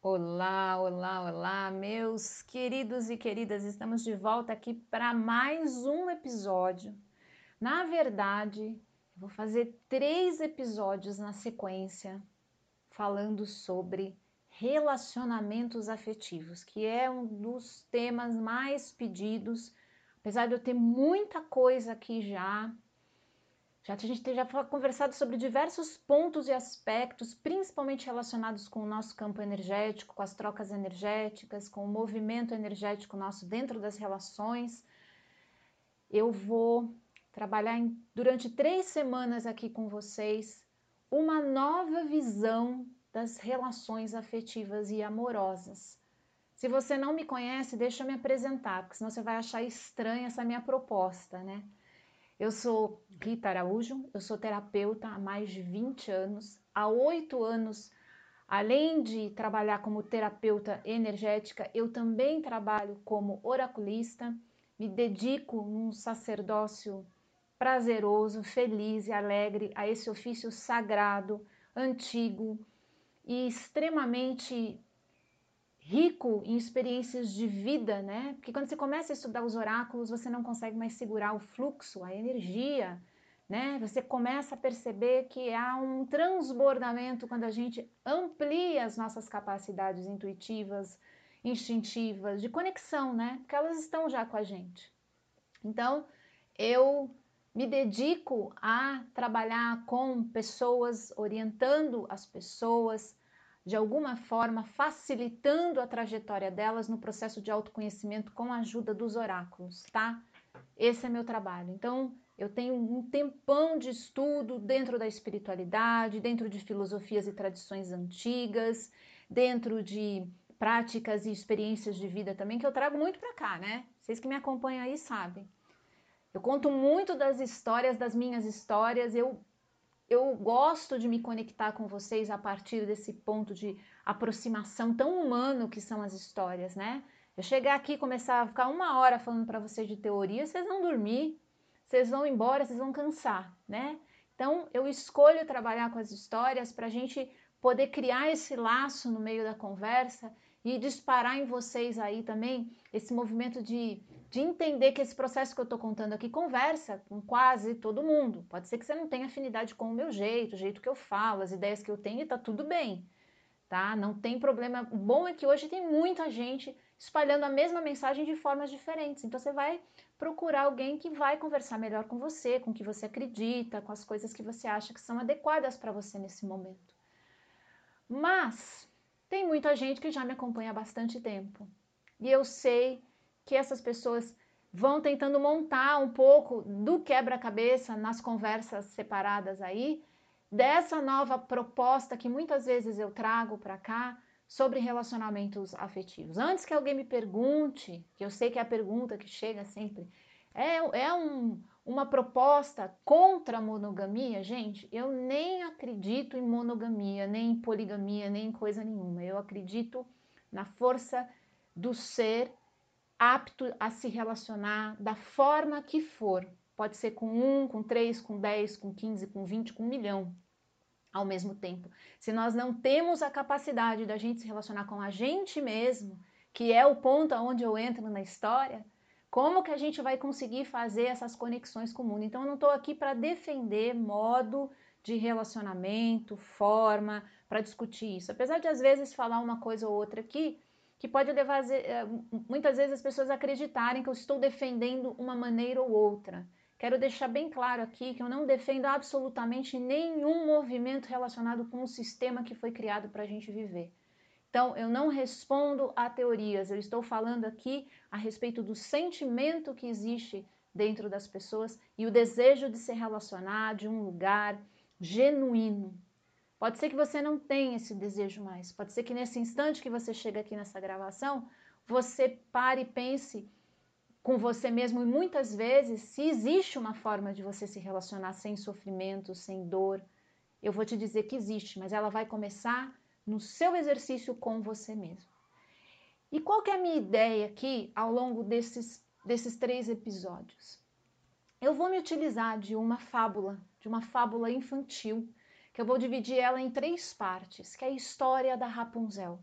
Olá, olá, olá, meus queridos e queridas, estamos de volta aqui para mais um episódio. Na verdade, vou fazer três episódios na sequência falando sobre relacionamentos afetivos, que é um dos temas mais pedidos, apesar de eu ter muita coisa aqui já já a gente já conversado sobre diversos pontos e aspectos, principalmente relacionados com o nosso campo energético, com as trocas energéticas, com o movimento energético nosso dentro das relações. Eu vou trabalhar em, durante três semanas aqui com vocês uma nova visão das relações afetivas e amorosas. Se você não me conhece, deixa eu me apresentar, porque senão você vai achar estranha essa minha proposta, né? Eu sou Rita Araújo, eu sou terapeuta há mais de 20 anos. Há oito anos, além de trabalhar como terapeuta energética, eu também trabalho como oraculista, me dedico num sacerdócio prazeroso, feliz e alegre a esse ofício sagrado, antigo e extremamente rico em experiências de vida, né? Porque quando você começa a estudar os oráculos, você não consegue mais segurar o fluxo, a energia, né? Você começa a perceber que há um transbordamento quando a gente amplia as nossas capacidades intuitivas, instintivas, de conexão, né? Porque elas estão já com a gente. Então, eu me dedico a trabalhar com pessoas, orientando as pessoas, de alguma forma facilitando a trajetória delas no processo de autoconhecimento com a ajuda dos oráculos, tá? Esse é meu trabalho. Então, eu tenho um tempão de estudo dentro da espiritualidade, dentro de filosofias e tradições antigas, dentro de práticas e experiências de vida também que eu trago muito para cá, né? Vocês que me acompanham aí sabem. Eu conto muito das histórias, das minhas histórias, eu eu gosto de me conectar com vocês a partir desse ponto de aproximação tão humano que são as histórias, né? Eu chegar aqui e começar a ficar uma hora falando para vocês de teoria, vocês vão dormir, vocês vão embora, vocês vão cansar, né? Então, eu escolho trabalhar com as histórias para a gente poder criar esse laço no meio da conversa e disparar em vocês aí também esse movimento de de entender que esse processo que eu estou contando aqui conversa com quase todo mundo. Pode ser que você não tenha afinidade com o meu jeito, o jeito que eu falo, as ideias que eu tenho, e tá tudo bem, tá? Não tem problema. O bom é que hoje tem muita gente espalhando a mesma mensagem de formas diferentes. Então você vai procurar alguém que vai conversar melhor com você, com o que você acredita, com as coisas que você acha que são adequadas para você nesse momento. Mas tem muita gente que já me acompanha há bastante tempo. E eu sei que essas pessoas vão tentando montar um pouco do quebra-cabeça nas conversas separadas aí, dessa nova proposta que muitas vezes eu trago para cá sobre relacionamentos afetivos. Antes que alguém me pergunte, que eu sei que é a pergunta que chega sempre, é, é um, uma proposta contra a monogamia? Gente, eu nem acredito em monogamia, nem em poligamia, nem em coisa nenhuma. Eu acredito na força do ser apto a se relacionar da forma que for. Pode ser com um, com três, com dez, com quinze, com vinte, com um milhão ao mesmo tempo. Se nós não temos a capacidade da gente se relacionar com a gente mesmo, que é o ponto onde eu entro na história, como que a gente vai conseguir fazer essas conexões com o mundo? Então, eu não estou aqui para defender modo de relacionamento, forma, para discutir isso. Apesar de às vezes falar uma coisa ou outra aqui, que pode levar eh, muitas vezes as pessoas a acreditarem que eu estou defendendo uma maneira ou outra. Quero deixar bem claro aqui que eu não defendo absolutamente nenhum movimento relacionado com o sistema que foi criado para a gente viver. Então, eu não respondo a teorias, eu estou falando aqui a respeito do sentimento que existe dentro das pessoas e o desejo de se relacionar de um lugar genuíno, Pode ser que você não tenha esse desejo mais. Pode ser que nesse instante que você chega aqui nessa gravação, você pare e pense com você mesmo e muitas vezes se existe uma forma de você se relacionar sem sofrimento, sem dor. Eu vou te dizer que existe, mas ela vai começar no seu exercício com você mesmo. E qual que é a minha ideia aqui ao longo desses, desses três episódios? Eu vou me utilizar de uma fábula, de uma fábula infantil, que eu vou dividir ela em três partes, que é a história da Rapunzel.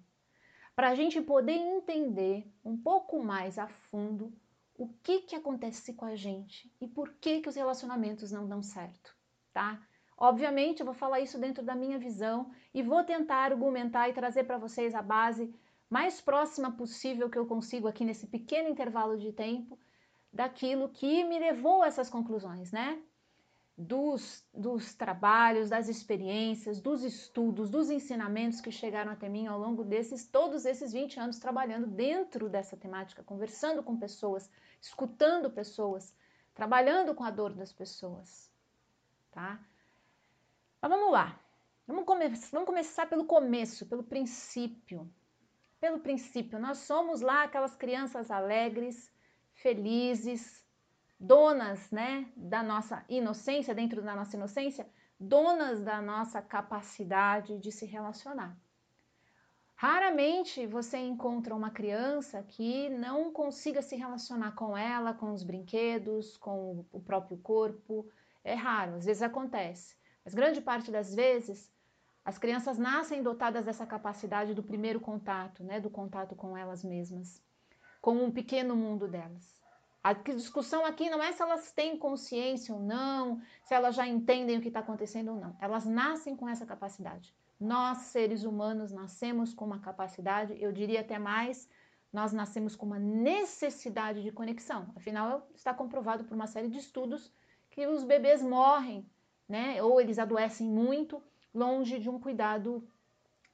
para a gente poder entender um pouco mais a fundo o que, que acontece com a gente e por que, que os relacionamentos não dão certo, tá? Obviamente, eu vou falar isso dentro da minha visão e vou tentar argumentar e trazer para vocês a base mais próxima possível que eu consigo aqui nesse pequeno intervalo de tempo daquilo que me levou a essas conclusões, né? Dos, dos trabalhos, das experiências, dos estudos, dos ensinamentos que chegaram até mim ao longo desses, todos esses 20 anos trabalhando dentro dessa temática, conversando com pessoas, escutando pessoas, trabalhando com a dor das pessoas, tá? Mas vamos lá. Vamos, come vamos começar pelo começo, pelo princípio. Pelo princípio, nós somos lá aquelas crianças alegres, felizes, donas, né, da nossa inocência, dentro da nossa inocência, donas da nossa capacidade de se relacionar. Raramente você encontra uma criança que não consiga se relacionar com ela, com os brinquedos, com o próprio corpo. É raro, às vezes acontece. Mas grande parte das vezes, as crianças nascem dotadas dessa capacidade do primeiro contato, né, do contato com elas mesmas, com um pequeno mundo delas. A discussão aqui não é se elas têm consciência ou não, se elas já entendem o que está acontecendo ou não. Elas nascem com essa capacidade. Nós, seres humanos, nascemos com uma capacidade, eu diria até mais, nós nascemos com uma necessidade de conexão. Afinal, está comprovado por uma série de estudos que os bebês morrem, né? Ou eles adoecem muito longe de um cuidado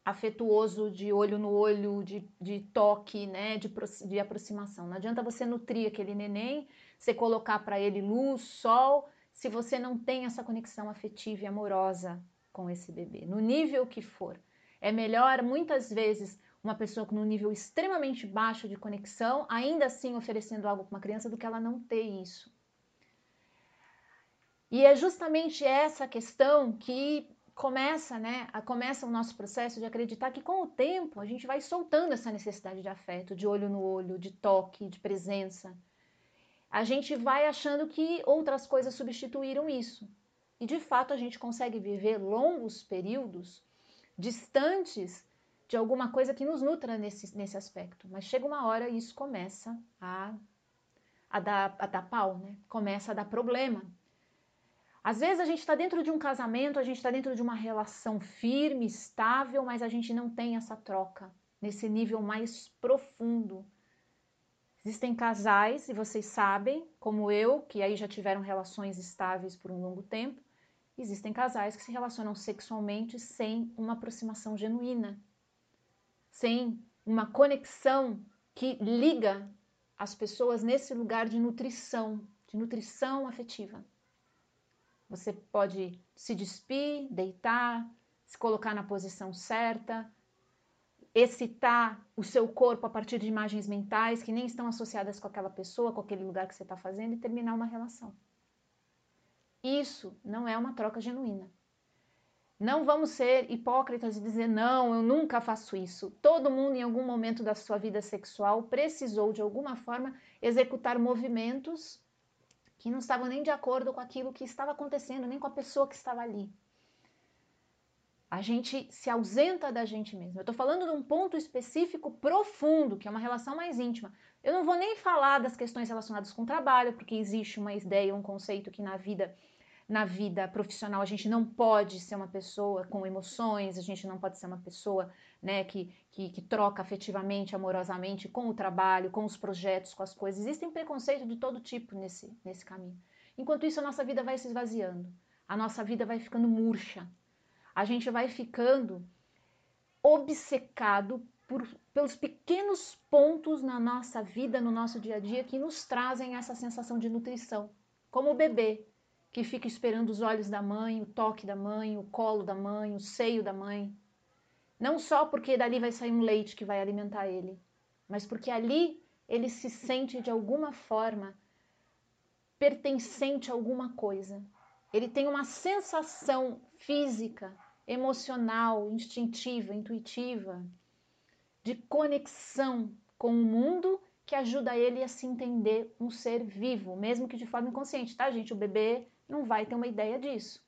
afetuoso, de olho no olho, de, de toque, né, de, de aproximação. Não adianta você nutrir aquele neném, você colocar para ele luz, sol, se você não tem essa conexão afetiva e amorosa com esse bebê, no nível que for. É melhor, muitas vezes, uma pessoa com um nível extremamente baixo de conexão, ainda assim oferecendo algo para uma criança, do que ela não ter isso. E é justamente essa questão que começa, né, a, começa o nosso processo de acreditar que com o tempo a gente vai soltando essa necessidade de afeto, de olho no olho, de toque, de presença. A gente vai achando que outras coisas substituíram isso. E de fato a gente consegue viver longos períodos distantes de alguma coisa que nos nutra nesse, nesse aspecto. Mas chega uma hora e isso começa a, a, dar, a dar pau, né? começa a dar problema. Às vezes a gente está dentro de um casamento, a gente está dentro de uma relação firme, estável, mas a gente não tem essa troca nesse nível mais profundo. Existem casais, e vocês sabem, como eu, que aí já tiveram relações estáveis por um longo tempo, existem casais que se relacionam sexualmente sem uma aproximação genuína, sem uma conexão que liga as pessoas nesse lugar de nutrição, de nutrição afetiva. Você pode se despir, deitar, se colocar na posição certa, excitar o seu corpo a partir de imagens mentais que nem estão associadas com aquela pessoa, com aquele lugar que você está fazendo e terminar uma relação. Isso não é uma troca genuína. Não vamos ser hipócritas e dizer, não, eu nunca faço isso. Todo mundo, em algum momento da sua vida sexual, precisou, de alguma forma, executar movimentos que não estavam nem de acordo com aquilo que estava acontecendo, nem com a pessoa que estava ali. A gente se ausenta da gente mesmo. Eu estou falando de um ponto específico profundo, que é uma relação mais íntima. Eu não vou nem falar das questões relacionadas com o trabalho, porque existe uma ideia, um conceito que na vida na vida profissional a gente não pode ser uma pessoa com emoções, a gente não pode ser uma pessoa né, que, que, que, troca afetivamente, amorosamente com o trabalho, com os projetos, com as coisas. Existem preconceitos de todo tipo nesse, nesse caminho. Enquanto isso, a nossa vida vai se esvaziando, a nossa vida vai ficando murcha, a gente vai ficando obcecado por, pelos pequenos pontos na nossa vida, no nosso dia a dia, que nos trazem essa sensação de nutrição. Como o bebê, que fica esperando os olhos da mãe, o toque da mãe, o colo da mãe, o seio da mãe. Não só porque dali vai sair um leite que vai alimentar ele, mas porque ali ele se sente de alguma forma pertencente a alguma coisa. Ele tem uma sensação física, emocional, instintiva, intuitiva, de conexão com o mundo que ajuda ele a se entender um ser vivo, mesmo que de forma inconsciente, tá, gente? O bebê não vai ter uma ideia disso.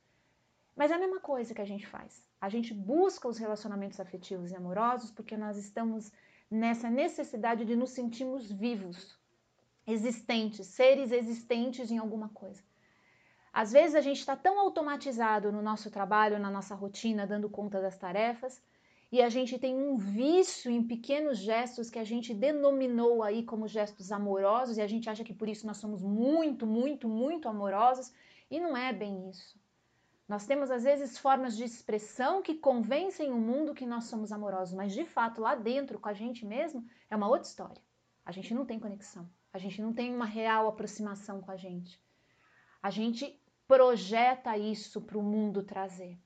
Mas é a mesma coisa que a gente faz. A gente busca os relacionamentos afetivos e amorosos porque nós estamos nessa necessidade de nos sentirmos vivos, existentes, seres existentes em alguma coisa. Às vezes a gente está tão automatizado no nosso trabalho, na nossa rotina, dando conta das tarefas, e a gente tem um vício em pequenos gestos que a gente denominou aí como gestos amorosos, e a gente acha que por isso nós somos muito, muito, muito amorosos, e não é bem isso. Nós temos às vezes formas de expressão que convencem o mundo que nós somos amorosos, mas de fato lá dentro, com a gente mesmo, é uma outra história. A gente não tem conexão, a gente não tem uma real aproximação com a gente. A gente projeta isso para o mundo trazer.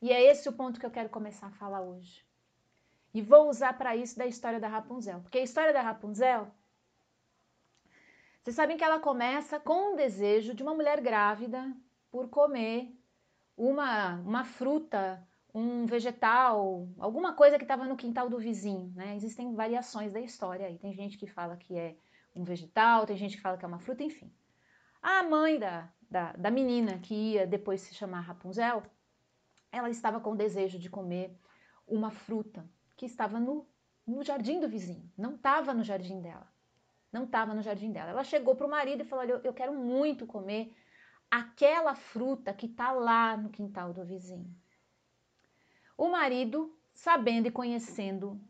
E é esse o ponto que eu quero começar a falar hoje. E vou usar para isso da história da Rapunzel. Porque a história da Rapunzel, vocês sabem que ela começa com o desejo de uma mulher grávida por comer uma, uma fruta, um vegetal, alguma coisa que estava no quintal do vizinho. Né? Existem variações da história aí. Tem gente que fala que é um vegetal, tem gente que fala que é uma fruta, enfim. A mãe da, da, da menina que ia depois se chamar Rapunzel, ela estava com o desejo de comer uma fruta que estava no, no jardim do vizinho, não estava no jardim dela. Não estava no jardim dela. Ela chegou para o marido e falou: eu, eu quero muito comer aquela fruta que está lá no quintal do vizinho. O marido, sabendo e conhecendo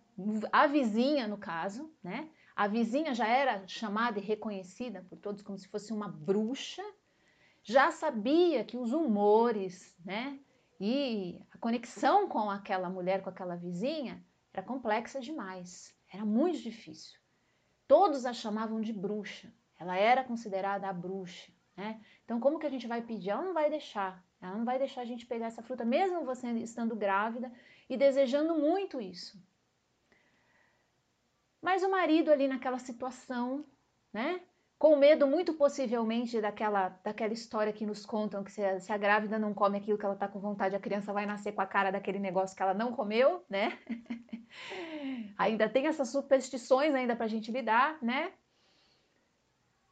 a vizinha, no caso, né? A vizinha já era chamada e reconhecida por todos como se fosse uma bruxa, já sabia que os humores, né, e a conexão com aquela mulher, com aquela vizinha, era complexa demais, era muito difícil. Todos a chamavam de bruxa, ela era considerada a bruxa, né? Então, como que a gente vai pedir? Ela não vai deixar, ela não vai deixar a gente pegar essa fruta, mesmo você estando grávida e desejando muito isso. Mas o marido ali naquela situação, né? com medo muito possivelmente daquela, daquela história que nos contam que se a, se a grávida não come aquilo que ela está com vontade, a criança vai nascer com a cara daquele negócio que ela não comeu, né? ainda tem essas superstições ainda para a gente lidar, né?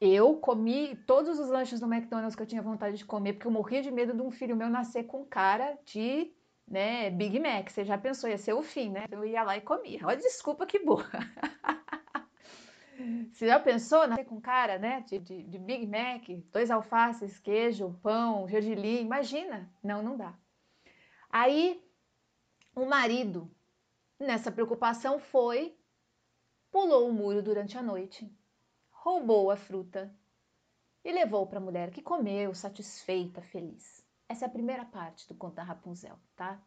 Eu comi todos os lanches do McDonald's que eu tinha vontade de comer, porque eu morria de medo de um filho meu nascer com cara de né, Big Mac. Você já pensou, ia ser o fim, né? Eu ia lá e comia. Olha, desculpa que boa. Você já pensou nascer com cara, né, de, de, de, Big Mac, dois alfaces, queijo, pão, gergelim? Imagina? Não, não dá. Aí, o marido, nessa preocupação, foi, pulou o muro durante a noite, roubou a fruta e levou para a mulher que comeu, satisfeita, feliz. Essa é a primeira parte do conto da Rapunzel, tá?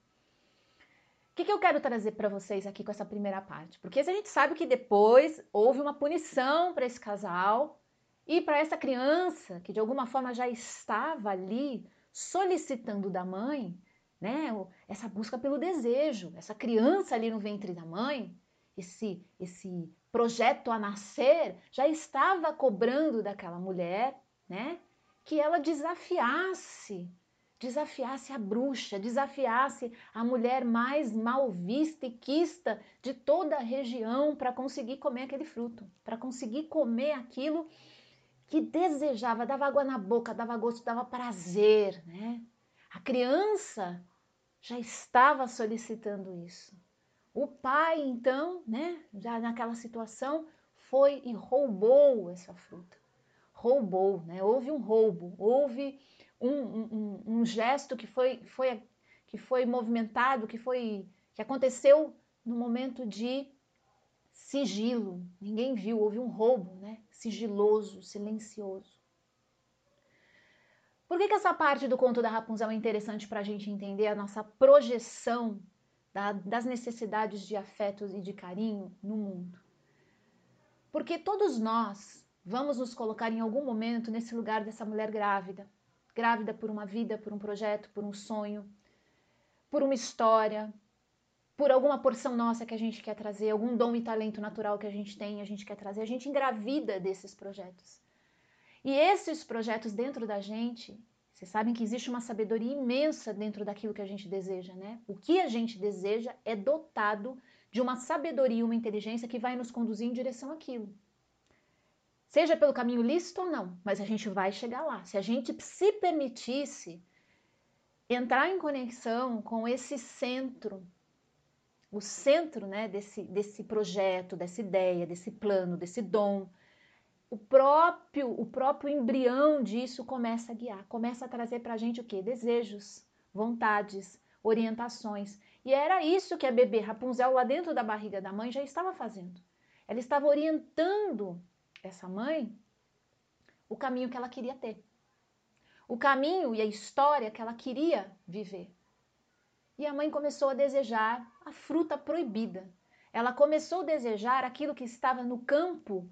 O que, que eu quero trazer para vocês aqui com essa primeira parte? Porque a gente sabe que depois houve uma punição para esse casal e para essa criança que de alguma forma já estava ali solicitando da mãe, né, essa busca pelo desejo, essa criança ali no ventre da mãe, esse esse projeto a nascer já estava cobrando daquela mulher, né, que ela desafiasse desafiasse a bruxa, desafiasse a mulher mais mal vista e quista de toda a região para conseguir comer aquele fruto, para conseguir comer aquilo que desejava, dava água na boca, dava gosto, dava prazer, né? A criança já estava solicitando isso. O pai, então, né, já naquela situação, foi e roubou essa fruta. Roubou, né? Houve um roubo, houve um, um, um gesto que foi, foi, que foi movimentado, que foi que aconteceu no momento de sigilo. Ninguém viu, houve um roubo, né? Sigiloso, silencioso. Por que, que essa parte do conto da Rapunzel é interessante para a gente entender a nossa projeção da, das necessidades de afetos e de carinho no mundo? Porque todos nós vamos nos colocar em algum momento nesse lugar dessa mulher grávida, grávida por uma vida, por um projeto, por um sonho, por uma história, por alguma porção nossa que a gente quer trazer, algum dom e talento natural que a gente tem, a gente quer trazer, a gente engravida desses projetos. E esses projetos dentro da gente, vocês sabem que existe uma sabedoria imensa dentro daquilo que a gente deseja, né? O que a gente deseja é dotado de uma sabedoria, uma inteligência que vai nos conduzir em direção àquilo. Seja pelo caminho lícito ou não, mas a gente vai chegar lá. Se a gente se permitisse entrar em conexão com esse centro o centro né, desse, desse projeto, dessa ideia, desse plano, desse dom, o próprio, o próprio embrião disso começa a guiar, começa a trazer para a gente o quê? Desejos, vontades, orientações. E era isso que a bebê Rapunzel lá dentro da barriga da mãe já estava fazendo. Ela estava orientando essa mãe o caminho que ela queria ter. O caminho e a história que ela queria viver. E a mãe começou a desejar a fruta proibida. Ela começou a desejar aquilo que estava no campo,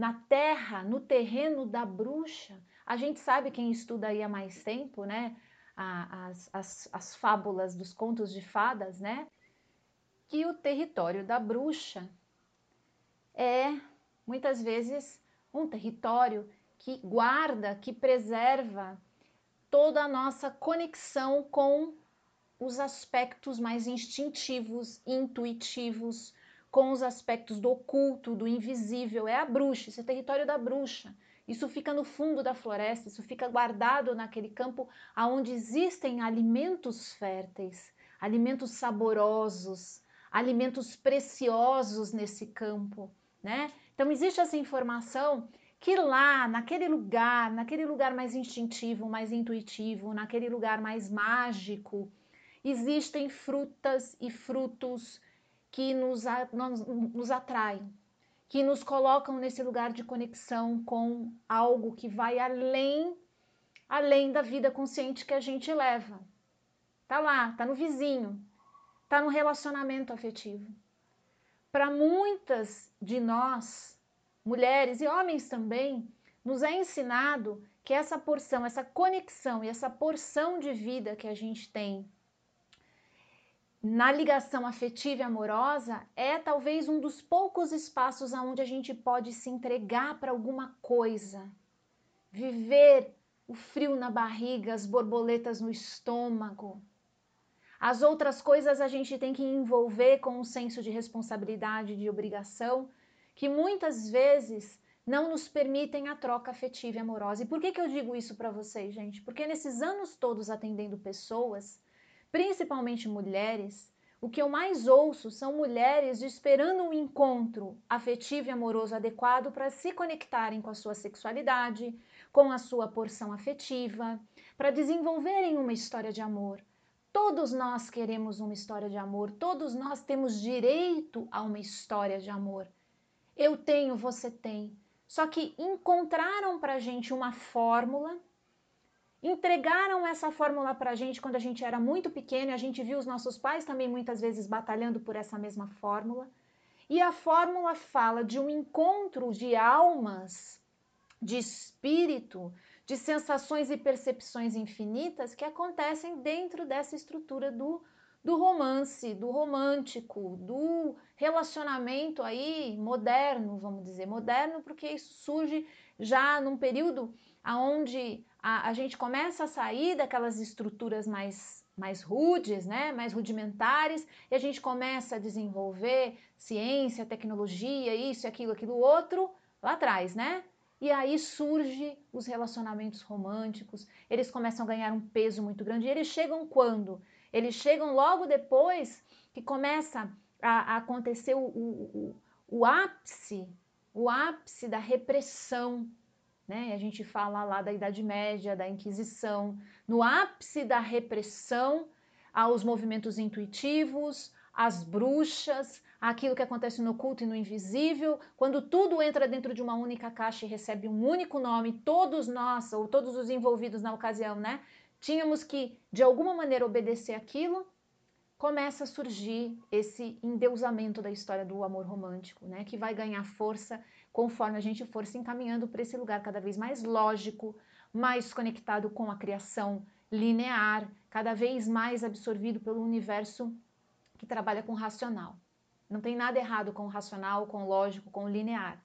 na terra, no terreno da bruxa. A gente sabe, quem estuda aí há mais tempo, né? As, as, as fábulas dos contos de fadas, né? Que o território da bruxa é muitas vezes um território que guarda, que preserva toda a nossa conexão com os aspectos mais instintivos, intuitivos, com os aspectos do oculto, do invisível. É a bruxa, esse é território da bruxa. Isso fica no fundo da floresta, isso fica guardado naquele campo onde existem alimentos férteis, alimentos saborosos, alimentos preciosos nesse campo, né? Então existe essa informação que lá, naquele lugar, naquele lugar mais instintivo, mais intuitivo, naquele lugar mais mágico, existem frutas e frutos que nos, nos, atraem, que nos colocam nesse lugar de conexão com algo que vai além além da vida consciente que a gente leva. Tá lá, tá no vizinho, tá no relacionamento afetivo. Para muitas de nós, mulheres e homens também, nos é ensinado que essa porção, essa conexão e essa porção de vida que a gente tem na ligação afetiva e amorosa é talvez um dos poucos espaços onde a gente pode se entregar para alguma coisa, viver o frio na barriga, as borboletas no estômago. As outras coisas a gente tem que envolver com um senso de responsabilidade, de obrigação, que muitas vezes não nos permitem a troca afetiva e amorosa. E por que, que eu digo isso para vocês, gente? Porque nesses anos todos atendendo pessoas, principalmente mulheres, o que eu mais ouço são mulheres esperando um encontro afetivo e amoroso adequado para se conectarem com a sua sexualidade, com a sua porção afetiva, para desenvolverem uma história de amor. Todos nós queremos uma história de amor, todos nós temos direito a uma história de amor. Eu tenho, você tem. Só que encontraram para a gente uma fórmula entregaram essa fórmula para a gente quando a gente era muito pequeno e a gente viu os nossos pais também muitas vezes batalhando por essa mesma fórmula. E a fórmula fala de um encontro de almas, de espírito, de sensações e percepções infinitas que acontecem dentro dessa estrutura do, do romance, do romântico, do relacionamento aí moderno, vamos dizer, moderno porque isso surge já num período aonde a, a gente começa a sair daquelas estruturas mais, mais rudes, né, mais rudimentares, e a gente começa a desenvolver ciência, tecnologia, isso, aquilo, aquilo outro, lá atrás, né? E aí surge os relacionamentos românticos, eles começam a ganhar um peso muito grande. E eles chegam quando? Eles chegam logo depois que começa a, a acontecer o, o, o, o ápice, o ápice da repressão né? A gente fala lá da Idade Média, da Inquisição, no ápice da repressão aos movimentos intuitivos, às bruxas, aquilo que acontece no oculto e no invisível, quando tudo entra dentro de uma única caixa e recebe um único nome, todos nós, ou todos os envolvidos na ocasião, né? Tínhamos que, de alguma maneira, obedecer aquilo, começa a surgir esse endeusamento da história do amor romântico, né? Que vai ganhar força conforme a gente for se encaminhando para esse lugar cada vez mais lógico, mais conectado com a criação linear, cada vez mais absorvido pelo universo que trabalha com racional. Não tem nada errado com o racional, com o lógico, com o linear.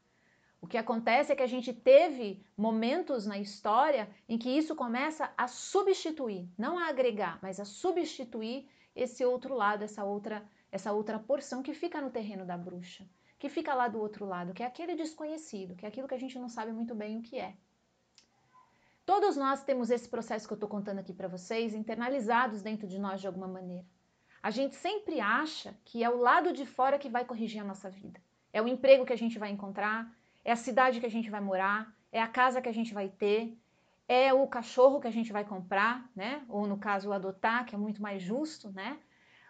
O que acontece é que a gente teve momentos na história em que isso começa a substituir, não a agregar, mas a substituir esse outro lado, essa outra, essa outra porção que fica no terreno da bruxa que fica lá do outro lado, que é aquele desconhecido, que é aquilo que a gente não sabe muito bem o que é. Todos nós temos esse processo que eu estou contando aqui para vocês internalizados dentro de nós de alguma maneira. a gente sempre acha que é o lado de fora que vai corrigir a nossa vida. É o emprego que a gente vai encontrar, é a cidade que a gente vai morar, é a casa que a gente vai ter, é o cachorro que a gente vai comprar, né? Ou no caso adotar, que é muito mais justo, né?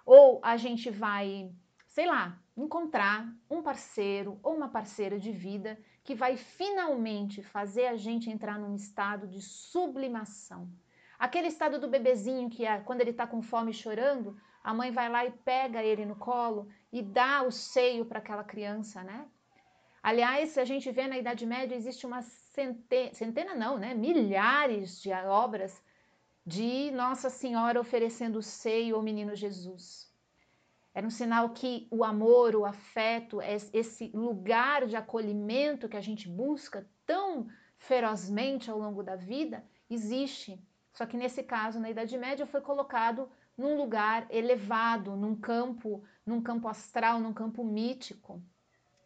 Ou a gente vai, sei lá, encontrar um parceiro ou uma parceira de vida que vai finalmente fazer a gente entrar num estado de sublimação. Aquele estado do bebezinho que é, quando ele está com fome chorando, a mãe vai lá e pega ele no colo e dá o seio para aquela criança, né? Aliás, se a gente vê na Idade Média, existe uma centena, centena não, né? Milhares de obras de Nossa Senhora oferecendo o seio ao menino Jesus. Era um sinal que o amor, o afeto, esse lugar de acolhimento que a gente busca tão ferozmente ao longo da vida, existe. Só que nesse caso, na Idade Média, foi colocado num lugar elevado, num campo, num campo astral, num campo mítico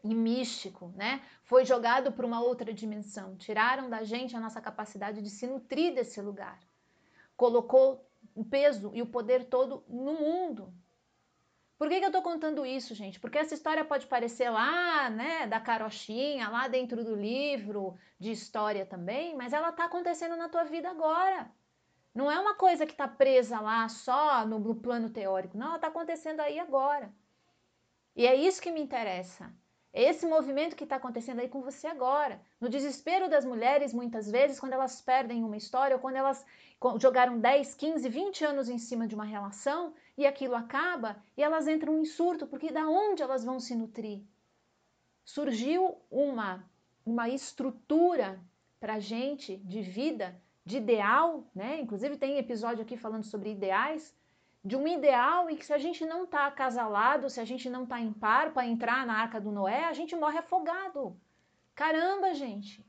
e místico, né? Foi jogado para uma outra dimensão. Tiraram da gente a nossa capacidade de se nutrir desse lugar. Colocou o peso e o poder todo no mundo. Por que, que eu estou contando isso, gente? Porque essa história pode parecer lá, né, da carochinha, lá dentro do livro de história também, mas ela está acontecendo na tua vida agora. Não é uma coisa que está presa lá só no, no plano teórico. Não, ela está acontecendo aí agora. E é isso que me interessa. É esse movimento que está acontecendo aí com você agora. No desespero das mulheres, muitas vezes, quando elas perdem uma história, ou quando elas jogaram 10, 15, 20 anos em cima de uma relação e aquilo acaba e elas entram em surto, porque da onde elas vão se nutrir? Surgiu uma, uma estrutura para gente de vida de ideal, né? Inclusive tem episódio aqui falando sobre ideais, de um ideal em que se a gente não está acasalado, se a gente não está em par para entrar na arca do Noé, a gente morre afogado. Caramba, gente.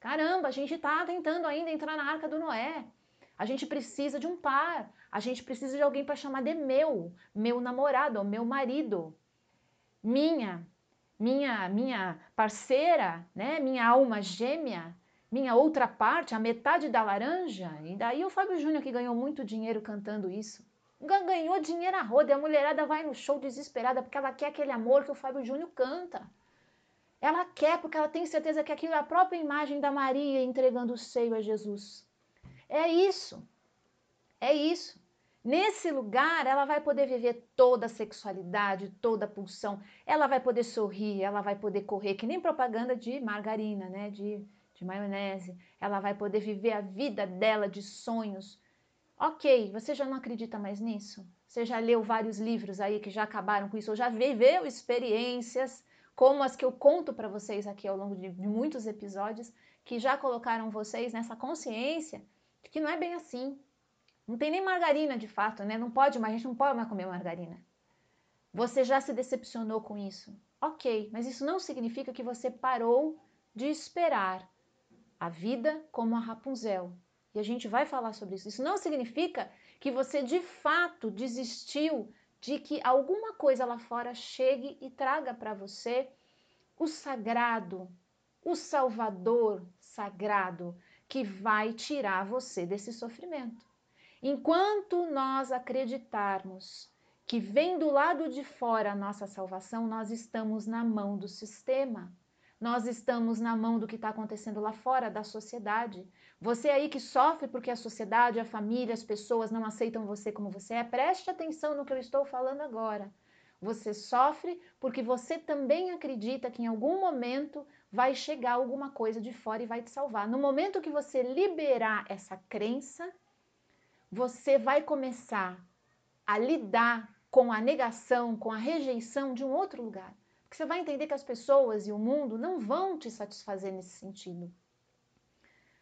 Caramba, a gente está tentando ainda entrar na arca do Noé. A gente precisa de um par. A gente precisa de alguém para chamar de meu, meu namorado, meu marido, minha, minha, minha parceira, né? Minha alma gêmea, minha outra parte, a metade da laranja. E daí o Fábio Júnior que ganhou muito dinheiro cantando isso. Ganhou dinheiro a roda e a mulherada vai no show desesperada porque ela quer aquele amor que o Fábio Júnior canta. Ela quer porque ela tem certeza que aquilo é a própria imagem da Maria entregando o seio a Jesus. É isso. É isso. Nesse lugar, ela vai poder viver toda a sexualidade, toda a pulsão. Ela vai poder sorrir, ela vai poder correr, que nem propaganda de margarina, né? De de maionese, ela vai poder viver a vida dela de sonhos. Ok, você já não acredita mais nisso? Você já leu vários livros aí que já acabaram com isso, ou já viveu experiências como as que eu conto para vocês aqui ao longo de, de muitos episódios, que já colocaram vocês nessa consciência que não é bem assim. Não tem nem margarina de fato, né? Não pode mais, a gente não pode mais comer margarina. Você já se decepcionou com isso? Ok, mas isso não significa que você parou de esperar a vida como a Rapunzel. E a gente vai falar sobre isso. Isso não significa que você de fato desistiu de que alguma coisa lá fora chegue e traga para você o sagrado, o salvador sagrado que vai tirar você desse sofrimento. Enquanto nós acreditarmos que vem do lado de fora a nossa salvação, nós estamos na mão do sistema. Nós estamos na mão do que está acontecendo lá fora da sociedade. Você aí que sofre porque a sociedade, a família, as pessoas não aceitam você como você é, preste atenção no que eu estou falando agora. Você sofre porque você também acredita que em algum momento vai chegar alguma coisa de fora e vai te salvar. No momento que você liberar essa crença, você vai começar a lidar com a negação, com a rejeição de um outro lugar. Porque você vai entender que as pessoas e o mundo não vão te satisfazer nesse sentido.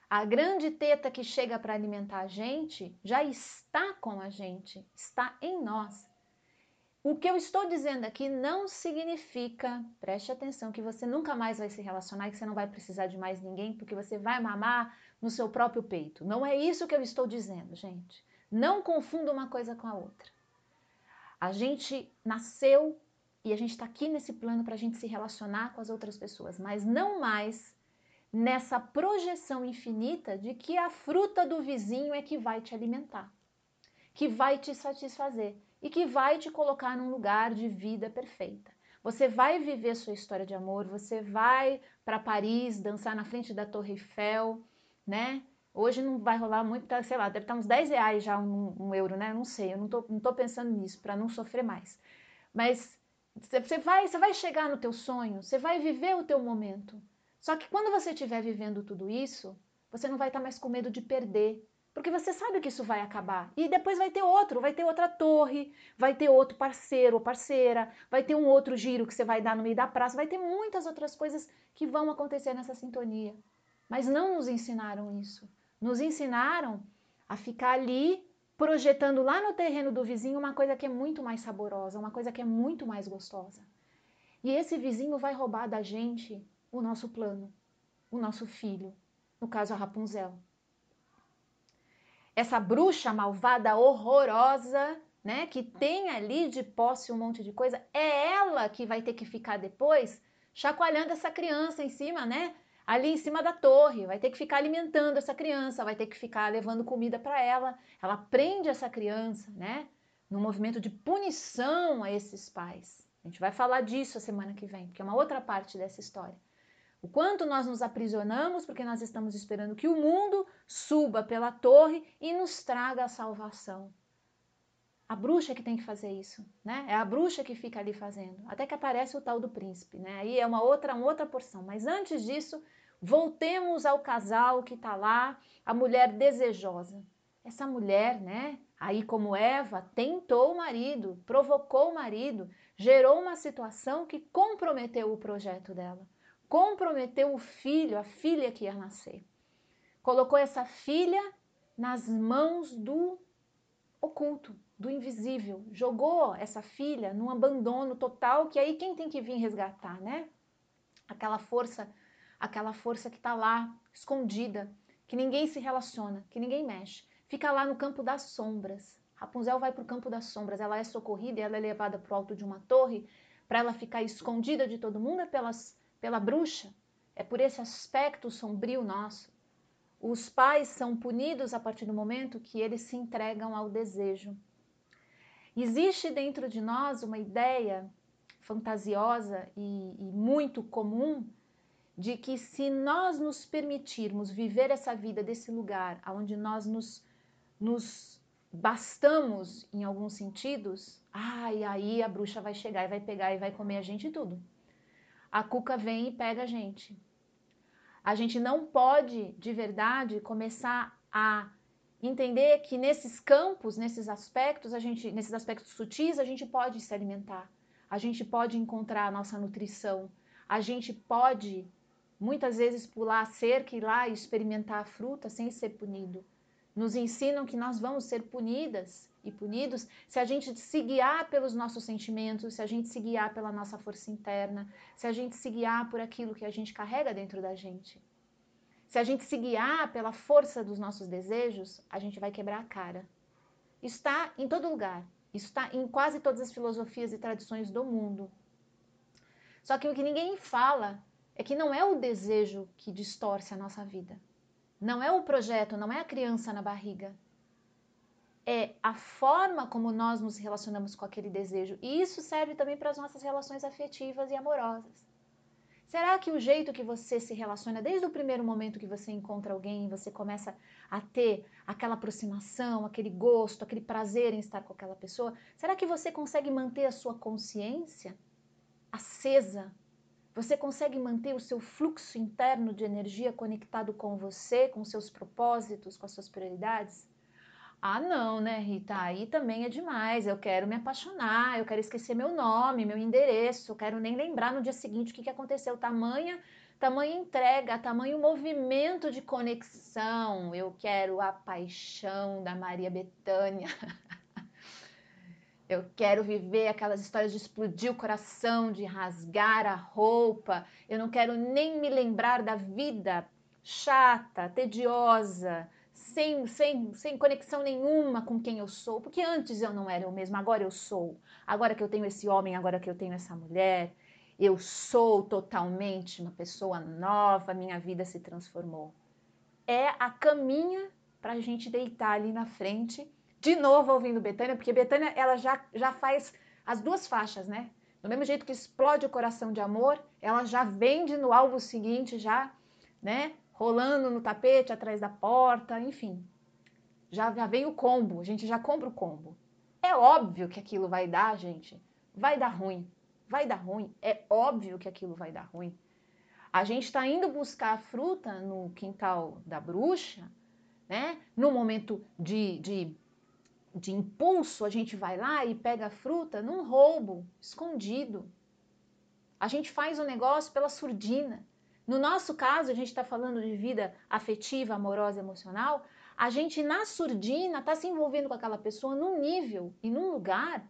A grande teta que chega para alimentar a gente já está com a gente, está em nós. O que eu estou dizendo aqui não significa, preste atenção, que você nunca mais vai se relacionar e que você não vai precisar de mais ninguém, porque você vai mamar no seu próprio peito. Não é isso que eu estou dizendo, gente. Não confunda uma coisa com a outra. A gente nasceu e a gente está aqui nesse plano para a gente se relacionar com as outras pessoas, mas não mais nessa projeção infinita de que a fruta do vizinho é que vai te alimentar, que vai te satisfazer, e que vai te colocar num lugar de vida perfeita. Você vai viver sua história de amor, você vai para Paris dançar na frente da Torre Eiffel, né? Hoje não vai rolar muito, tá, sei lá, deve estar uns 10 reais já um, um euro, né? Não sei, eu não tô, não tô pensando nisso para não sofrer mais. Mas você vai, você vai chegar no teu sonho, você vai viver o teu momento. Só que quando você estiver vivendo tudo isso, você não vai estar mais com medo de perder, porque você sabe que isso vai acabar. E depois vai ter outro, vai ter outra torre, vai ter outro parceiro ou parceira, vai ter um outro giro que você vai dar no meio da praça, vai ter muitas outras coisas que vão acontecer nessa sintonia. Mas não nos ensinaram isso. Nos ensinaram a ficar ali projetando lá no terreno do vizinho uma coisa que é muito mais saborosa, uma coisa que é muito mais gostosa. E esse vizinho vai roubar da gente o nosso plano, o nosso filho, no caso a Rapunzel essa bruxa malvada, horrorosa, né, que tem ali de posse um monte de coisa, é ela que vai ter que ficar depois chacoalhando essa criança em cima, né? Ali em cima da torre, vai ter que ficar alimentando essa criança, vai ter que ficar levando comida para ela. Ela prende essa criança, né? No movimento de punição a esses pais. A gente vai falar disso a semana que vem, porque é uma outra parte dessa história. O quanto nós nos aprisionamos porque nós estamos esperando que o mundo suba pela torre e nos traga a salvação. A bruxa que tem que fazer isso, né? É a bruxa que fica ali fazendo, até que aparece o tal do príncipe, né? Aí é uma outra, uma outra porção. Mas antes disso, voltemos ao casal que está lá, a mulher desejosa. Essa mulher, né? Aí como Eva tentou o marido, provocou o marido, gerou uma situação que comprometeu o projeto dela comprometeu o filho, a filha que ia nascer. Colocou essa filha nas mãos do oculto, do invisível. Jogou essa filha num abandono total, que aí quem tem que vir resgatar, né? Aquela força, aquela força que está lá, escondida, que ninguém se relaciona, que ninguém mexe. Fica lá no campo das sombras. Rapunzel vai para o campo das sombras, ela é socorrida e ela é levada para o alto de uma torre para ela ficar escondida de todo mundo é pelas pela bruxa, é por esse aspecto sombrio nosso. Os pais são punidos a partir do momento que eles se entregam ao desejo. Existe dentro de nós uma ideia fantasiosa e, e muito comum de que se nós nos permitirmos viver essa vida desse lugar, onde nós nos, nos bastamos em alguns sentidos, ai, aí a bruxa vai chegar e vai pegar e vai comer a gente tudo a cuca vem e pega a gente. A gente não pode, de verdade, começar a entender que nesses campos, nesses aspectos, a gente, nesses aspectos sutis, a gente pode se alimentar. A gente pode encontrar a nossa nutrição. A gente pode muitas vezes pular a cerca e lá e experimentar a fruta sem ser punido. Nos ensinam que nós vamos ser punidas e punidos se a gente se guiar pelos nossos sentimentos, se a gente se guiar pela nossa força interna, se a gente se guiar por aquilo que a gente carrega dentro da gente. Se a gente se guiar pela força dos nossos desejos, a gente vai quebrar a cara. Isso está em todo lugar. Isso está em quase todas as filosofias e tradições do mundo. Só que o que ninguém fala é que não é o desejo que distorce a nossa vida. Não é o projeto, não é a criança na barriga é a forma como nós nos relacionamos com aquele desejo. E isso serve também para as nossas relações afetivas e amorosas. Será que o jeito que você se relaciona, desde o primeiro momento que você encontra alguém, você começa a ter aquela aproximação, aquele gosto, aquele prazer em estar com aquela pessoa, será que você consegue manter a sua consciência acesa? Você consegue manter o seu fluxo interno de energia conectado com você, com seus propósitos, com as suas prioridades? Ah, não, né, Rita? Aí também é demais. Eu quero me apaixonar, eu quero esquecer meu nome, meu endereço, eu quero nem lembrar no dia seguinte o que, que aconteceu. Tamanha, tamanha entrega, tamanho movimento de conexão. Eu quero a paixão da Maria Bethânia. Eu quero viver aquelas histórias de explodir o coração, de rasgar a roupa. Eu não quero nem me lembrar da vida chata, tediosa, sem, sem, sem conexão nenhuma com quem eu sou, porque antes eu não era eu mesma, agora eu sou. Agora que eu tenho esse homem, agora que eu tenho essa mulher, eu sou totalmente uma pessoa nova, minha vida se transformou. É a caminha para a gente deitar ali na frente de novo ouvindo Betânia, porque Betânia ela já, já faz as duas faixas, né? Do mesmo jeito que explode o coração de amor, ela já vende no álbum seguinte, já, né? Rolando no tapete atrás da porta, enfim. Já, já vem o combo, a gente já compra o combo. É óbvio que aquilo vai dar, gente. Vai dar ruim. Vai dar ruim. É óbvio que aquilo vai dar ruim. A gente está indo buscar a fruta no quintal da bruxa, né? No momento de, de de impulso, a gente vai lá e pega a fruta num roubo, escondido. A gente faz o negócio pela surdina. No nosso caso, a gente está falando de vida afetiva, amorosa, emocional. A gente, na surdina, está se envolvendo com aquela pessoa num nível e num lugar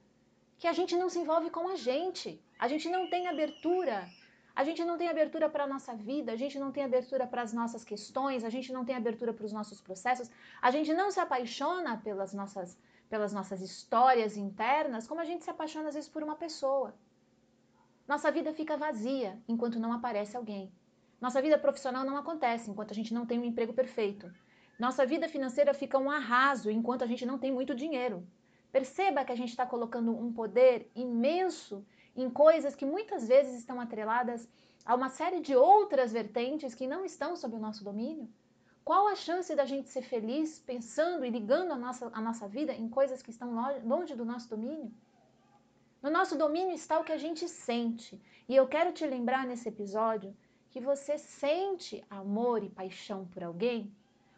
que a gente não se envolve com a gente. A gente não tem abertura. A gente não tem abertura para a nossa vida, a gente não tem abertura para as nossas questões, a gente não tem abertura para os nossos processos, a gente não se apaixona pelas nossas pelas nossas histórias internas, como a gente se apaixona às vezes por uma pessoa. Nossa vida fica vazia enquanto não aparece alguém. Nossa vida profissional não acontece enquanto a gente não tem um emprego perfeito. Nossa vida financeira fica um arraso enquanto a gente não tem muito dinheiro. Perceba que a gente está colocando um poder imenso em coisas que muitas vezes estão atreladas a uma série de outras vertentes que não estão sob o nosso domínio. Qual a chance da gente ser feliz pensando e ligando a nossa, a nossa vida em coisas que estão longe do nosso domínio? No nosso domínio está o que a gente sente. E eu quero te lembrar nesse episódio que você sente amor e paixão por alguém,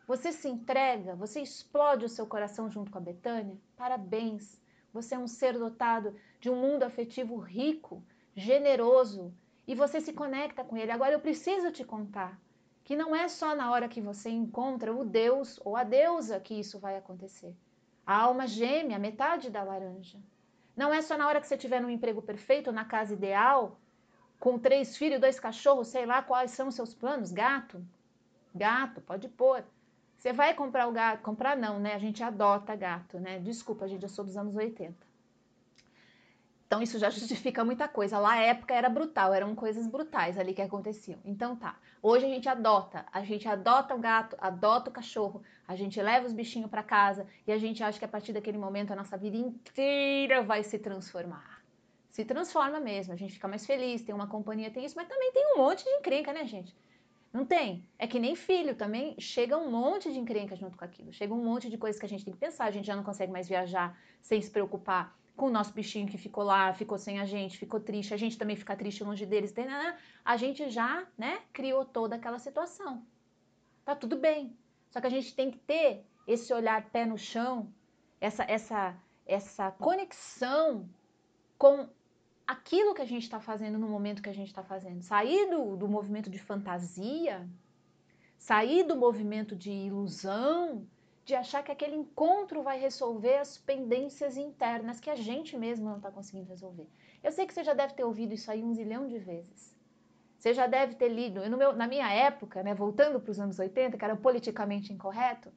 você se entrega, você explode o seu coração junto com a Betânia. Parabéns! Você é um ser dotado de um mundo afetivo rico, generoso, e você se conecta com ele. Agora eu preciso te contar que não é só na hora que você encontra o Deus ou a deusa que isso vai acontecer. A alma gêmea, metade da laranja. Não é só na hora que você tiver um emprego perfeito, na casa ideal, com três filhos, dois cachorros, sei lá quais são os seus planos. Gato, gato, pode pôr. Você vai comprar o gato, comprar não, né? A gente adota gato, né? Desculpa, gente, eu sou dos anos 80. Então isso já justifica muita coisa. Lá a época era brutal, eram coisas brutais ali que aconteciam. Então tá. Hoje a gente adota, a gente adota o gato, adota o cachorro, a gente leva os bichinhos para casa e a gente acha que a partir daquele momento a nossa vida inteira vai se transformar. Se transforma mesmo, a gente fica mais feliz, tem uma companhia, tem isso, mas também tem um monte de encrenca, né, gente? Não tem. É que nem filho também chega um monte de encrenca junto com aquilo. Chega um monte de coisas que a gente tem que pensar. A gente já não consegue mais viajar sem se preocupar com o nosso bichinho que ficou lá, ficou sem a gente, ficou triste, a gente também fica triste longe deles, a gente já, né, criou toda aquela situação. Tá tudo bem. Só que a gente tem que ter esse olhar pé no chão, essa essa essa conexão com aquilo que a gente está fazendo no momento que a gente está fazendo. Sair do, do movimento de fantasia, sair do movimento de ilusão, de achar que aquele encontro vai resolver as pendências internas que a gente mesmo não está conseguindo resolver. Eu sei que você já deve ter ouvido isso aí um zilhão de vezes. Você já deve ter lido. Eu, meu, na minha época, né, voltando para os anos 80, que era politicamente incorreto,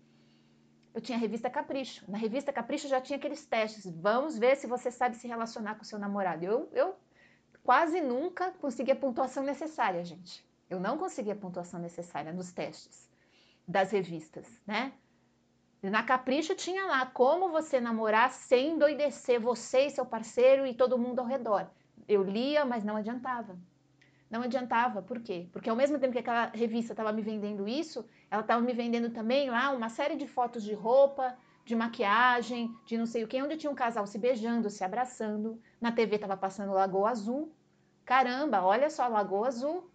eu tinha a revista Capricho. Na revista Capricho já tinha aqueles testes. Vamos ver se você sabe se relacionar com seu namorado. Eu, eu quase nunca consegui a pontuação necessária, gente. Eu não consegui a pontuação necessária nos testes das revistas, né? Na Capricho tinha lá como você namorar sem endoidecer você e seu parceiro e todo mundo ao redor. Eu lia, mas não adiantava. Não adiantava, por quê? Porque ao mesmo tempo que aquela revista estava me vendendo isso, ela estava me vendendo também lá uma série de fotos de roupa, de maquiagem, de não sei o que, onde tinha um casal se beijando, se abraçando. Na TV estava passando Lagoa Azul. Caramba, olha só, Lagoa Azul.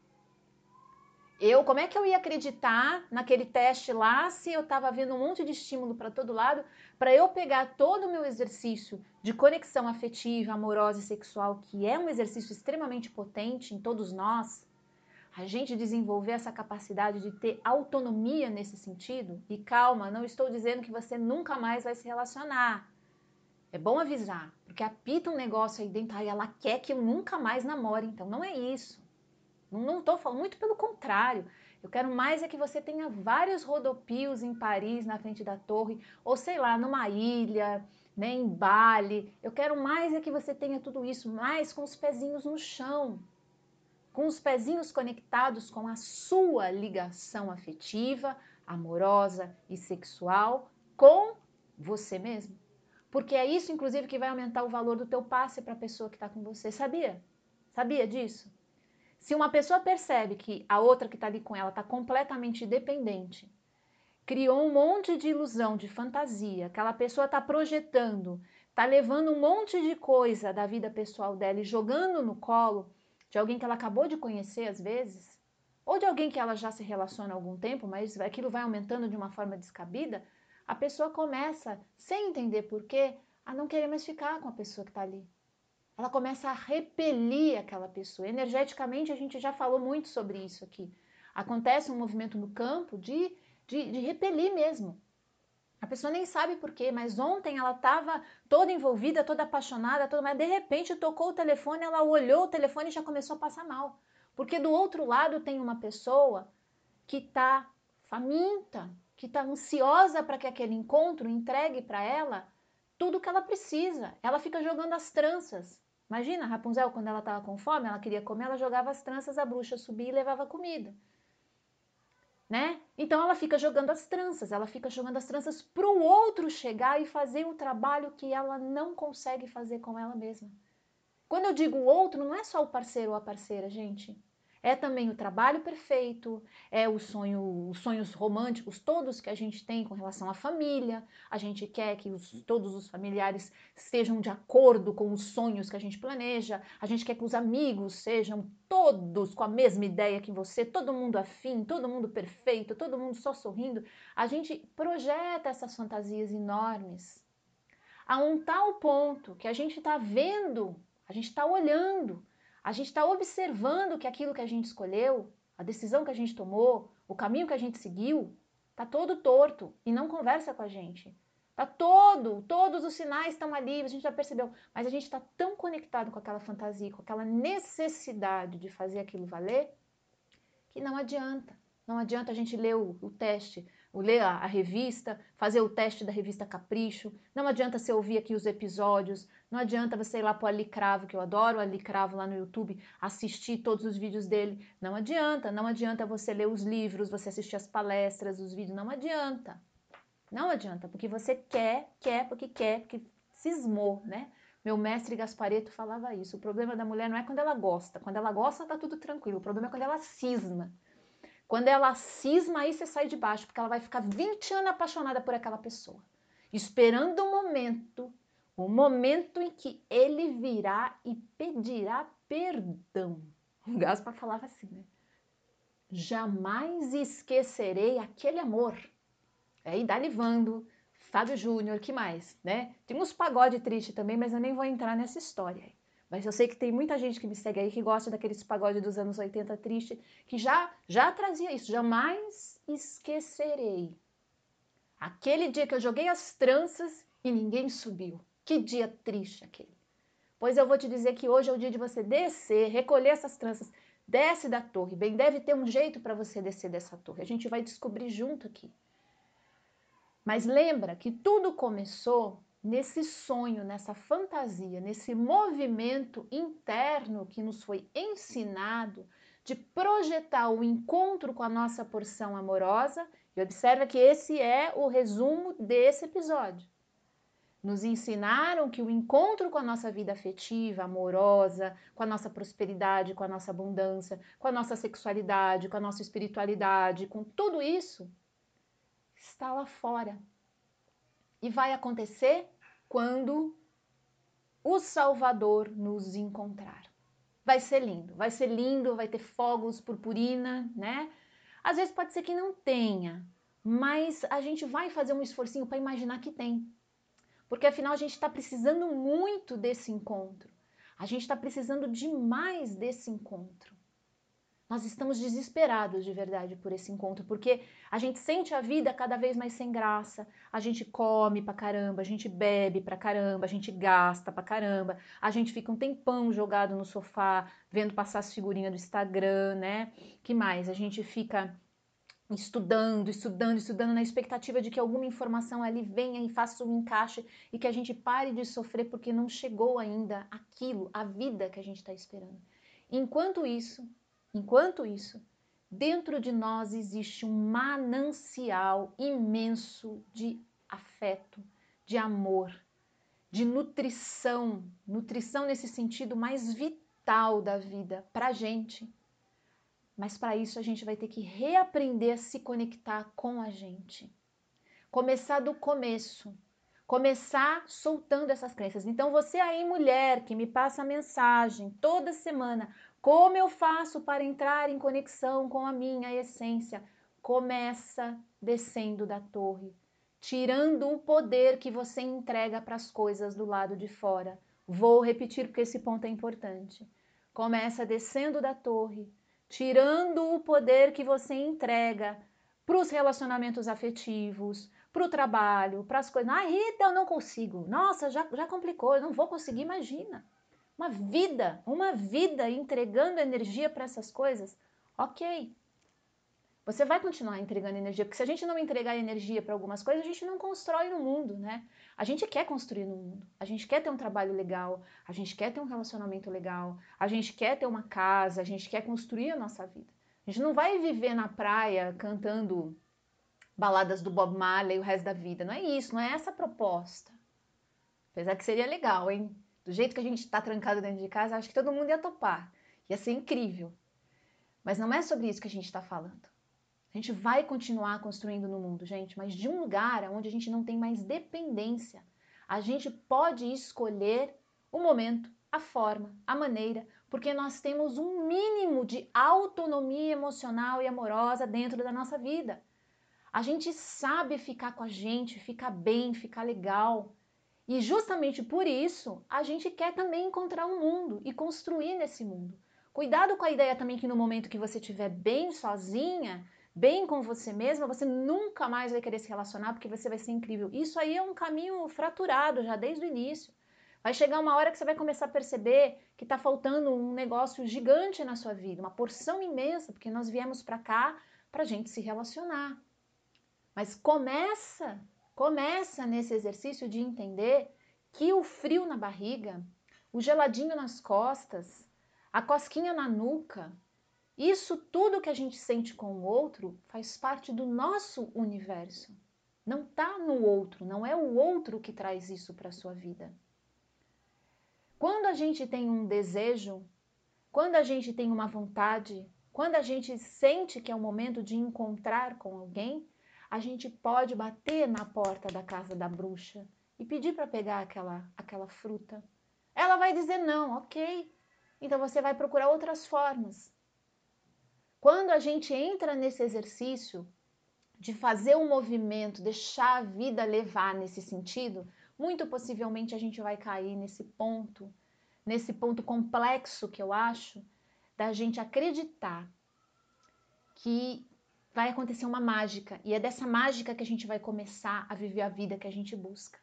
Eu, como é que eu ia acreditar naquele teste lá se eu estava vendo um monte de estímulo para todo lado para eu pegar todo o meu exercício de conexão afetiva, amorosa e sexual, que é um exercício extremamente potente em todos nós, a gente desenvolver essa capacidade de ter autonomia nesse sentido? E calma, não estou dizendo que você nunca mais vai se relacionar. É bom avisar, porque apita um negócio aí dentro, aí ela quer que eu nunca mais namore, então não é isso. Não estou falando, muito pelo contrário. Eu quero mais é que você tenha vários rodopios em Paris, na frente da torre, ou sei lá, numa ilha, né, em Bali. Eu quero mais é que você tenha tudo isso, mais com os pezinhos no chão, com os pezinhos conectados com a sua ligação afetiva, amorosa e sexual com você mesmo. Porque é isso, inclusive, que vai aumentar o valor do teu passe para a pessoa que está com você. Sabia? Sabia disso? Se uma pessoa percebe que a outra que está ali com ela está completamente dependente, criou um monte de ilusão, de fantasia, aquela pessoa está projetando, está levando um monte de coisa da vida pessoal dela e jogando no colo de alguém que ela acabou de conhecer às vezes, ou de alguém que ela já se relaciona há algum tempo, mas aquilo vai aumentando de uma forma descabida, a pessoa começa, sem entender porquê, a não querer mais ficar com a pessoa que está ali ela começa a repelir aquela pessoa. Energeticamente, a gente já falou muito sobre isso aqui. Acontece um movimento no campo de, de, de repelir mesmo. A pessoa nem sabe por quê, mas ontem ela estava toda envolvida, toda apaixonada, toda, mas de repente tocou o telefone, ela olhou o telefone e já começou a passar mal. Porque do outro lado tem uma pessoa que está faminta, que está ansiosa para que aquele encontro entregue para ela tudo o que ela precisa. Ela fica jogando as tranças. Imagina, Rapunzel, quando ela estava com fome, ela queria comer, ela jogava as tranças, a bruxa subia e levava comida. Né? Então ela fica jogando as tranças, ela fica jogando as tranças para o outro chegar e fazer o trabalho que ela não consegue fazer com ela mesma. Quando eu digo outro, não é só o parceiro ou a parceira, gente. É também o trabalho perfeito, é o sonho, os sonhos românticos todos que a gente tem com relação à família. A gente quer que os, todos os familiares estejam de acordo com os sonhos que a gente planeja. A gente quer que os amigos sejam todos com a mesma ideia que você, todo mundo afim, todo mundo perfeito, todo mundo só sorrindo. A gente projeta essas fantasias enormes a um tal ponto que a gente está vendo, a gente está olhando a gente está observando que aquilo que a gente escolheu, a decisão que a gente tomou, o caminho que a gente seguiu, está todo torto e não conversa com a gente. Tá todo, todos os sinais estão ali, a gente já percebeu, mas a gente está tão conectado com aquela fantasia, com aquela necessidade de fazer aquilo valer, que não adianta. Não adianta a gente ler o, o teste, ler a, a, revista, fazer o teste da revista Capricho. Não adianta você ouvir aqui os episódios. Não adianta você ir lá para o Ali Cravo, que eu adoro o Ali Cravo lá no YouTube, assistir todos os vídeos dele. Não adianta. Não adianta você ler os livros, você assistir as palestras, os vídeos. Não adianta. Não adianta, porque você quer, quer, porque quer, porque cismou, né? Meu mestre Gaspareto falava isso. O problema da mulher não é quando ela gosta. Quando ela gosta, tá tudo tranquilo. O problema é quando ela cisma. Quando ela cisma, aí você sai de baixo, porque ela vai ficar 20 anos apaixonada por aquela pessoa, esperando o momento, o momento em que ele virá e pedirá perdão. O Gaspar falava assim, né? Jamais esquecerei aquele amor. Aí dá Livando, Fábio Júnior, que mais, né? Tem uns pagode triste também, mas eu nem vou entrar nessa história. Mas eu sei que tem muita gente que me segue aí que gosta daqueles pagode dos anos 80 triste, que já já trazia isso. Jamais esquecerei. Aquele dia que eu joguei as tranças e ninguém subiu. Que dia triste aquele. Pois eu vou te dizer que hoje é o dia de você descer, recolher essas tranças, desce da torre. Bem, deve ter um jeito para você descer dessa torre. A gente vai descobrir junto aqui. Mas lembra que tudo começou nesse sonho, nessa fantasia, nesse movimento interno que nos foi ensinado de projetar o encontro com a nossa porção amorosa. E observa que esse é o resumo desse episódio. Nos ensinaram que o encontro com a nossa vida afetiva, amorosa, com a nossa prosperidade, com a nossa abundância, com a nossa sexualidade, com a nossa espiritualidade, com tudo isso, está lá fora, e vai acontecer quando o Salvador nos encontrar. Vai ser lindo, vai ser lindo, vai ter fogos, purpurina, né? Às vezes pode ser que não tenha, mas a gente vai fazer um esforcinho para imaginar que tem. Porque afinal a gente está precisando muito desse encontro. A gente está precisando demais desse encontro. Nós estamos desesperados de verdade por esse encontro, porque a gente sente a vida cada vez mais sem graça. A gente come pra caramba, a gente bebe pra caramba, a gente gasta pra caramba, a gente fica um tempão jogado no sofá, vendo passar as figurinhas do Instagram, né? Que mais? A gente fica estudando, estudando, estudando na expectativa de que alguma informação ali venha e faça um encaixe e que a gente pare de sofrer porque não chegou ainda aquilo, a vida que a gente está esperando. Enquanto isso, Enquanto isso, dentro de nós existe um manancial imenso de afeto, de amor, de nutrição, nutrição nesse sentido mais vital da vida para a gente. Mas para isso a gente vai ter que reaprender a se conectar com a gente. Começar do começo. Começar soltando essas crenças. Então, você aí, mulher, que me passa mensagem toda semana, como eu faço para entrar em conexão com a minha essência? Começa descendo da torre, tirando o poder que você entrega para as coisas do lado de fora. Vou repetir porque esse ponto é importante. Começa descendo da torre, tirando o poder que você entrega para os relacionamentos afetivos, para o trabalho, para as coisas. Ah, Rita, eu não consigo. Nossa, já, já complicou, eu não vou conseguir, imagina. Uma vida, uma vida entregando energia para essas coisas. Ok, você vai continuar entregando energia, porque se a gente não entregar energia para algumas coisas, a gente não constrói no mundo, né? A gente quer construir no mundo, a gente quer ter um trabalho legal, a gente quer ter um relacionamento legal, a gente quer ter uma casa, a gente quer construir a nossa vida. A gente não vai viver na praia cantando baladas do Bob Marley o resto da vida. Não é isso, não é essa a proposta. Apesar que seria legal, hein? Do jeito que a gente está trancado dentro de casa, acho que todo mundo ia topar. Ia ser incrível. Mas não é sobre isso que a gente está falando. A gente vai continuar construindo no mundo, gente, mas de um lugar onde a gente não tem mais dependência. A gente pode escolher o momento, a forma, a maneira, porque nós temos um mínimo de autonomia emocional e amorosa dentro da nossa vida. A gente sabe ficar com a gente, ficar bem, ficar legal. E justamente por isso, a gente quer também encontrar um mundo e construir nesse mundo. Cuidado com a ideia também que no momento que você estiver bem sozinha, bem com você mesma, você nunca mais vai querer se relacionar porque você vai ser incrível. Isso aí é um caminho fraturado já desde o início. Vai chegar uma hora que você vai começar a perceber que está faltando um negócio gigante na sua vida, uma porção imensa, porque nós viemos para cá para a gente se relacionar. Mas começa, começa nesse exercício de entender que o frio na barriga, o geladinho nas costas, a cosquinha na nuca, isso tudo que a gente sente com o outro faz parte do nosso universo. Não está no outro, não é o outro que traz isso para a sua vida. Quando a gente tem um desejo, quando a gente tem uma vontade, quando a gente sente que é o momento de encontrar com alguém, a gente pode bater na porta da casa da bruxa e pedir para pegar aquela, aquela fruta. Ela vai dizer não, ok. Então você vai procurar outras formas. Quando a gente entra nesse exercício de fazer um movimento, deixar a vida levar nesse sentido, muito possivelmente a gente vai cair nesse ponto, nesse ponto complexo que eu acho, da gente acreditar que vai acontecer uma mágica e é dessa mágica que a gente vai começar a viver a vida que a gente busca.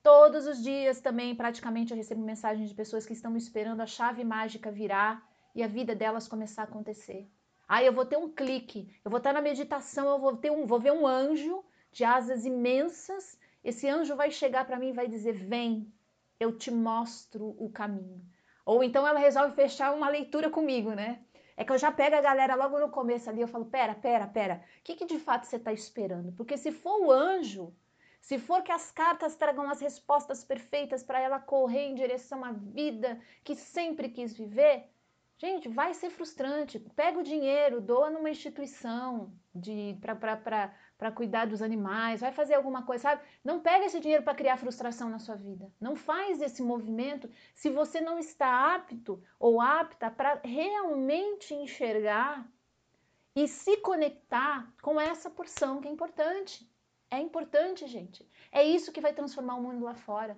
Todos os dias também, praticamente, eu recebo mensagens de pessoas que estão esperando a chave mágica virar e a vida delas começar a acontecer. Aí eu vou ter um clique, eu vou estar na meditação, eu vou ter um, vou ver um anjo de asas imensas. Esse anjo vai chegar para mim e vai dizer: "Vem, eu te mostro o caminho". Ou então ela resolve fechar uma leitura comigo, né? É que eu já pego a galera logo no começo ali, eu falo: "Pera, pera, pera. O que, que de fato você está esperando?" Porque se for o anjo, se for que as cartas tragam as respostas perfeitas para ela correr em direção à vida que sempre quis viver, Gente, vai ser frustrante. Pega o dinheiro, doa numa instituição para cuidar dos animais, vai fazer alguma coisa, sabe? Não pega esse dinheiro para criar frustração na sua vida. Não faz esse movimento se você não está apto ou apta para realmente enxergar e se conectar com essa porção que é importante. É importante, gente. É isso que vai transformar o mundo lá fora.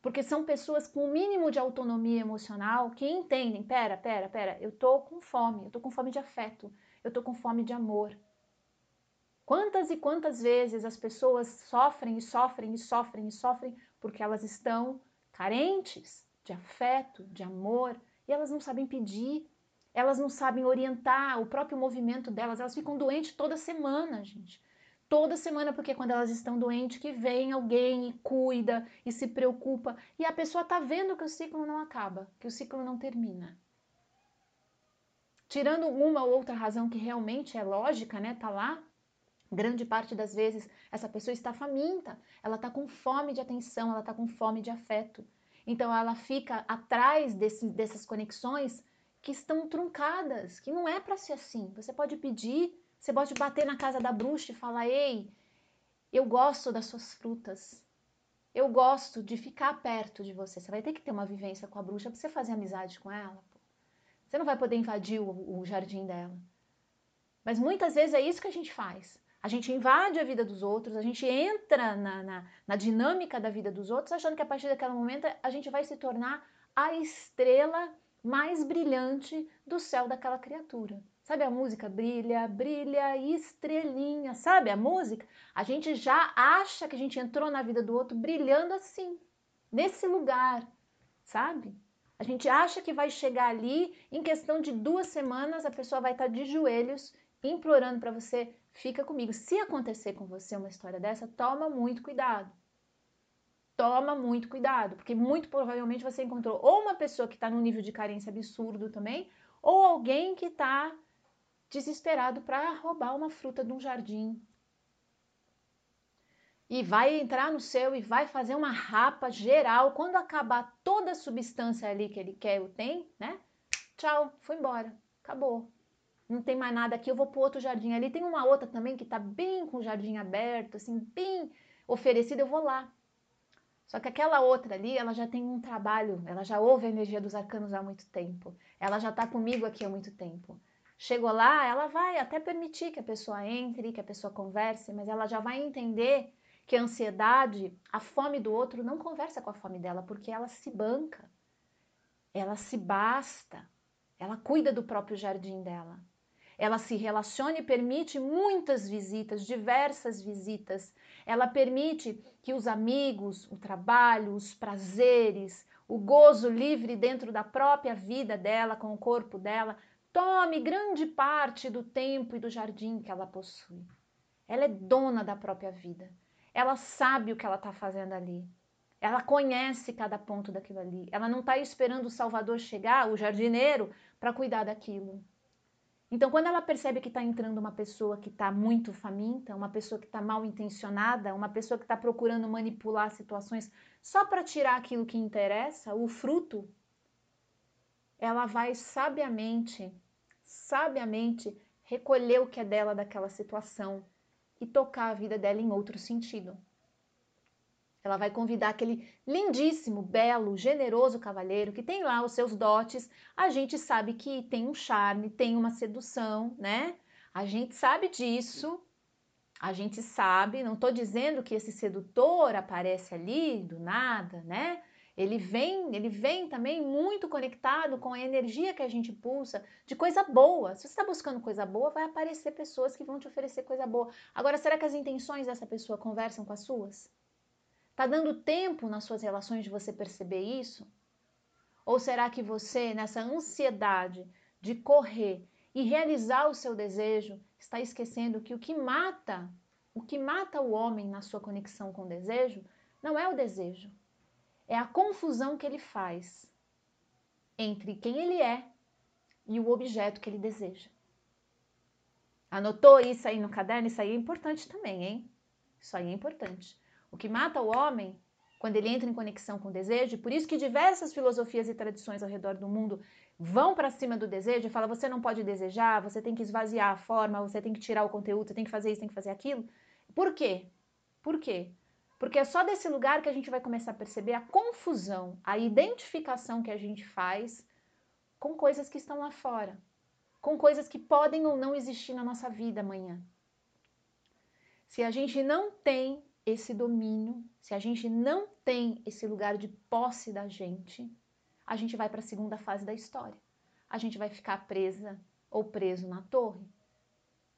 Porque são pessoas com o mínimo de autonomia emocional que entendem, pera, pera, pera, eu tô com fome, eu tô com fome de afeto, eu tô com fome de amor. Quantas e quantas vezes as pessoas sofrem e sofrem e sofrem e sofrem porque elas estão carentes de afeto, de amor, e elas não sabem pedir, elas não sabem orientar o próprio movimento delas, elas ficam doentes toda semana, gente toda semana, porque quando elas estão doentes, que vem alguém e cuida e se preocupa, e a pessoa está vendo que o ciclo não acaba, que o ciclo não termina. Tirando uma ou outra razão que realmente é lógica, né, tá lá, Grande parte das vezes essa pessoa está faminta, ela está com fome de atenção, ela está com fome de afeto. Então ela fica atrás desse, dessas conexões que estão truncadas, que não é para ser assim. Você pode pedir, você pode bater na casa da bruxa e falar: Ei, eu gosto das suas frutas, eu gosto de ficar perto de você. Você vai ter que ter uma vivência com a bruxa para você fazer amizade com ela. Pô. Você não vai poder invadir o, o jardim dela. Mas muitas vezes é isso que a gente faz. A gente invade a vida dos outros, a gente entra na, na, na, dinâmica da vida dos outros, achando que a partir daquele momento a gente vai se tornar a estrela mais brilhante do céu daquela criatura. Sabe a música Brilha, brilha, estrelinha? Sabe a música? A gente já acha que a gente entrou na vida do outro brilhando assim, nesse lugar, sabe? A gente acha que vai chegar ali, em questão de duas semanas, a pessoa vai estar de joelhos implorando para você, fica comigo. Se acontecer com você uma história dessa, toma muito cuidado. Toma muito cuidado, porque muito provavelmente você encontrou ou uma pessoa que está num nível de carência absurdo também, ou alguém que está desesperado para roubar uma fruta de um jardim. E vai entrar no seu e vai fazer uma rapa geral. Quando acabar toda a substância ali que ele quer ou tem, né? Tchau, foi embora. Acabou não tem mais nada aqui, eu vou para outro jardim ali. Tem uma outra também que está bem com o jardim aberto, assim, bem oferecida, eu vou lá. Só que aquela outra ali, ela já tem um trabalho, ela já ouve a energia dos arcanos há muito tempo. Ela já está comigo aqui há muito tempo. Chegou lá, ela vai até permitir que a pessoa entre, que a pessoa converse, mas ela já vai entender que a ansiedade, a fome do outro não conversa com a fome dela, porque ela se banca, ela se basta, ela cuida do próprio jardim dela. Ela se relaciona e permite muitas visitas, diversas visitas. Ela permite que os amigos, o trabalho, os prazeres, o gozo livre dentro da própria vida dela, com o corpo dela, tome grande parte do tempo e do jardim que ela possui. Ela é dona da própria vida. Ela sabe o que ela está fazendo ali. Ela conhece cada ponto daquilo ali. Ela não está esperando o Salvador chegar, o jardineiro, para cuidar daquilo. Então, quando ela percebe que está entrando uma pessoa que está muito faminta, uma pessoa que está mal intencionada, uma pessoa que está procurando manipular situações só para tirar aquilo que interessa, o fruto, ela vai sabiamente, sabiamente recolher o que é dela daquela situação e tocar a vida dela em outro sentido. Ela vai convidar aquele lindíssimo, belo, generoso cavalheiro que tem lá os seus dotes. A gente sabe que tem um charme, tem uma sedução, né? A gente sabe disso. A gente sabe, não estou dizendo que esse sedutor aparece ali do nada, né? Ele vem, ele vem também muito conectado com a energia que a gente pulsa de coisa boa. Se você está buscando coisa boa, vai aparecer pessoas que vão te oferecer coisa boa. Agora, será que as intenções dessa pessoa conversam com as suas? Está dando tempo nas suas relações de você perceber isso? Ou será que você, nessa ansiedade de correr e realizar o seu desejo, está esquecendo que o que mata, o que mata o homem na sua conexão com o desejo, não é o desejo, é a confusão que ele faz entre quem ele é e o objeto que ele deseja. Anotou isso aí no caderno? Isso aí é importante também, hein? Isso aí é importante. O que mata o homem, quando ele entra em conexão com o desejo, por isso que diversas filosofias e tradições ao redor do mundo vão para cima do desejo e falam: você não pode desejar, você tem que esvaziar a forma, você tem que tirar o conteúdo, você tem que fazer isso, tem que fazer aquilo. Por quê? Por quê? Porque é só desse lugar que a gente vai começar a perceber a confusão, a identificação que a gente faz com coisas que estão lá fora, com coisas que podem ou não existir na nossa vida amanhã. Se a gente não tem esse domínio, se a gente não tem esse lugar de posse da gente, a gente vai para a segunda fase da história. A gente vai ficar presa ou preso na torre,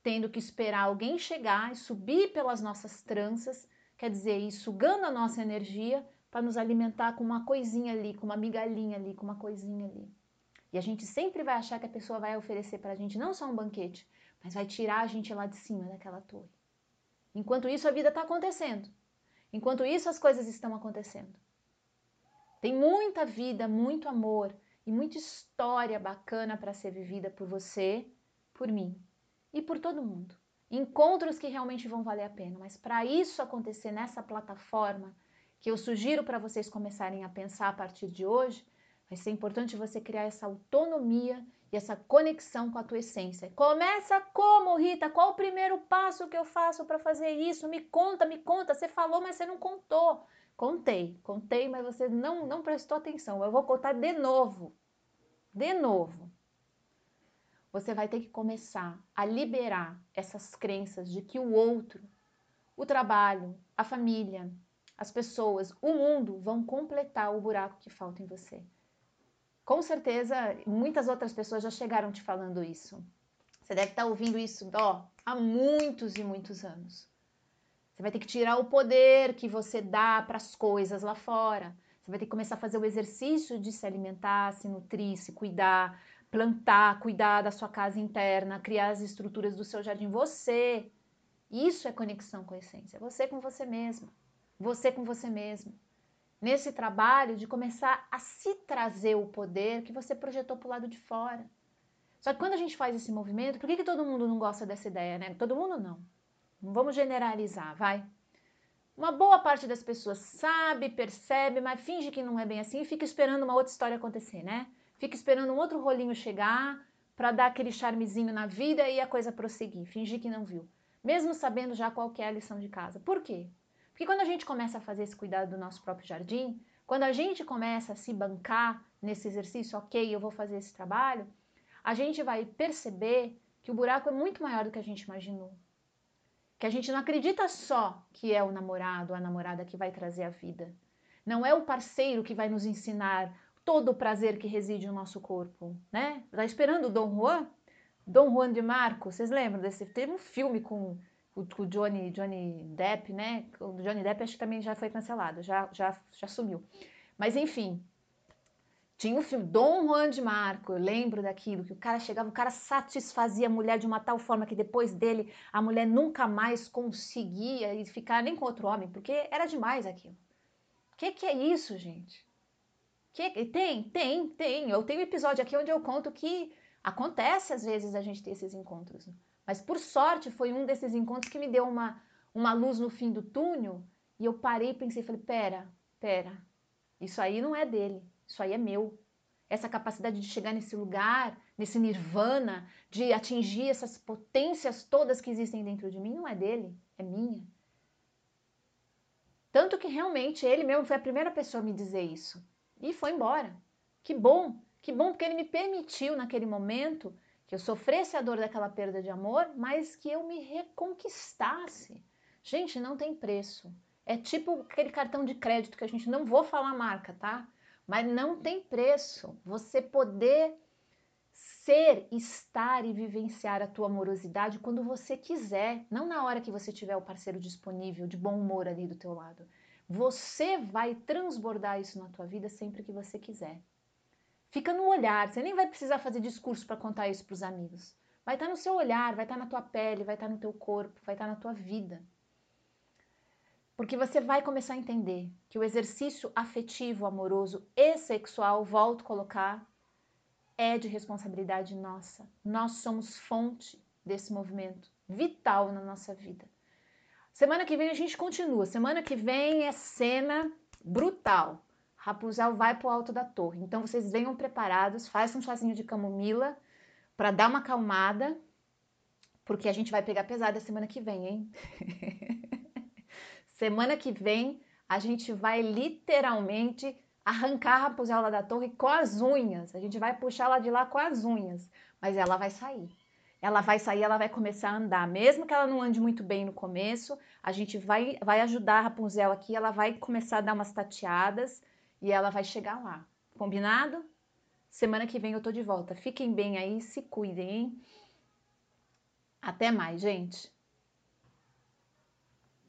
tendo que esperar alguém chegar e subir pelas nossas tranças, quer dizer, ir sugando a nossa energia para nos alimentar com uma coisinha ali, com uma migalhinha ali, com uma coisinha ali. E a gente sempre vai achar que a pessoa vai oferecer para a gente não só um banquete, mas vai tirar a gente lá de cima daquela torre. Enquanto isso, a vida está acontecendo. Enquanto isso, as coisas estão acontecendo. Tem muita vida, muito amor e muita história bacana para ser vivida por você, por mim e por todo mundo. Encontros que realmente vão valer a pena. Mas para isso acontecer nessa plataforma, que eu sugiro para vocês começarem a pensar a partir de hoje, vai ser importante você criar essa autonomia e essa conexão com a tua essência. Começa como, Rita? Qual o primeiro passo que eu faço para fazer isso? Me conta, me conta. Você falou, mas você não contou. Contei, contei, mas você não, não prestou atenção. Eu vou contar de novo. De novo. Você vai ter que começar a liberar essas crenças de que o outro, o trabalho, a família, as pessoas, o mundo vão completar o buraco que falta em você. Com certeza, muitas outras pessoas já chegaram te falando isso. Você deve estar ouvindo isso ó, há muitos e muitos anos. Você vai ter que tirar o poder que você dá para as coisas lá fora. Você vai ter que começar a fazer o exercício de se alimentar, se nutrir, se cuidar, plantar, cuidar da sua casa interna, criar as estruturas do seu jardim. Você. Isso é conexão com a essência. Você com você mesma. Você com você mesmo nesse trabalho de começar a se trazer o poder que você projetou para o lado de fora. Só que quando a gente faz esse movimento, por que, que todo mundo não gosta dessa ideia, né? Todo mundo não. Não vamos generalizar, vai. Uma boa parte das pessoas sabe, percebe, mas finge que não é bem assim e fica esperando uma outra história acontecer, né? Fica esperando um outro rolinho chegar para dar aquele charmezinho na vida e a coisa prosseguir, fingir que não viu. Mesmo sabendo já qual é a lição de casa. Por quê? Porque quando a gente começa a fazer esse cuidado do nosso próprio jardim, quando a gente começa a se bancar nesse exercício, ok, eu vou fazer esse trabalho, a gente vai perceber que o buraco é muito maior do que a gente imaginou. Que a gente não acredita só que é o namorado a namorada que vai trazer a vida. Não é o parceiro que vai nos ensinar todo o prazer que reside no nosso corpo, né? Tá esperando o Dom Juan? Dom Juan de Marco, vocês lembram desse? Teve um filme com o, Johnny, Johnny Depp, né? O Johnny Depp acho que também já foi cancelado, já, já, já sumiu. Mas enfim, tinha o filme Dom Juan de Marco, eu lembro daquilo, que o cara chegava, o cara satisfazia a mulher de uma tal forma que depois dele a mulher nunca mais conseguia ficar nem com outro homem, porque era demais aquilo. O que, que é isso, gente? Que, tem, tem, tem. Eu tenho um episódio aqui onde eu conto que acontece às vezes a gente ter esses encontros. Né? Mas por sorte foi um desses encontros que me deu uma, uma luz no fim do túnel e eu parei e pensei, falei, pera, pera, isso aí não é dele, isso aí é meu. Essa capacidade de chegar nesse lugar, nesse nirvana, de atingir essas potências todas que existem dentro de mim, não é dele, é minha. Tanto que realmente ele mesmo foi a primeira pessoa a me dizer isso. E foi embora. Que bom, que bom, porque ele me permitiu naquele momento que eu sofresse a dor daquela perda de amor, mas que eu me reconquistasse. Gente, não tem preço. É tipo aquele cartão de crédito que a gente não vou falar marca, tá? Mas não tem preço. Você poder ser, estar e vivenciar a tua amorosidade quando você quiser, não na hora que você tiver o parceiro disponível, de bom humor ali do teu lado. Você vai transbordar isso na tua vida sempre que você quiser. Fica no olhar, você nem vai precisar fazer discurso para contar isso para os amigos. Vai estar tá no seu olhar, vai estar tá na tua pele, vai estar tá no teu corpo, vai estar na tua vida. Porque você vai começar a entender que o exercício afetivo, amoroso e sexual, volto a colocar, é de responsabilidade nossa. Nós somos fonte desse movimento vital na nossa vida. Semana que vem a gente continua. Semana que vem é cena brutal. Rapunzel vai para o alto da torre. Então vocês venham preparados, façam um chazinho de camomila para dar uma acalmada, porque a gente vai pegar pesada semana que vem, hein? semana que vem a gente vai literalmente arrancar a Rapunzel lá da torre com as unhas. A gente vai puxar ela de lá com as unhas, mas ela vai sair. Ela vai sair, ela vai começar a andar. Mesmo que ela não ande muito bem no começo, a gente vai, vai ajudar a Rapunzel aqui, ela vai começar a dar umas tateadas e ela vai chegar lá. Combinado? Semana que vem eu tô de volta. Fiquem bem aí, se cuidem, hein? Até mais, gente.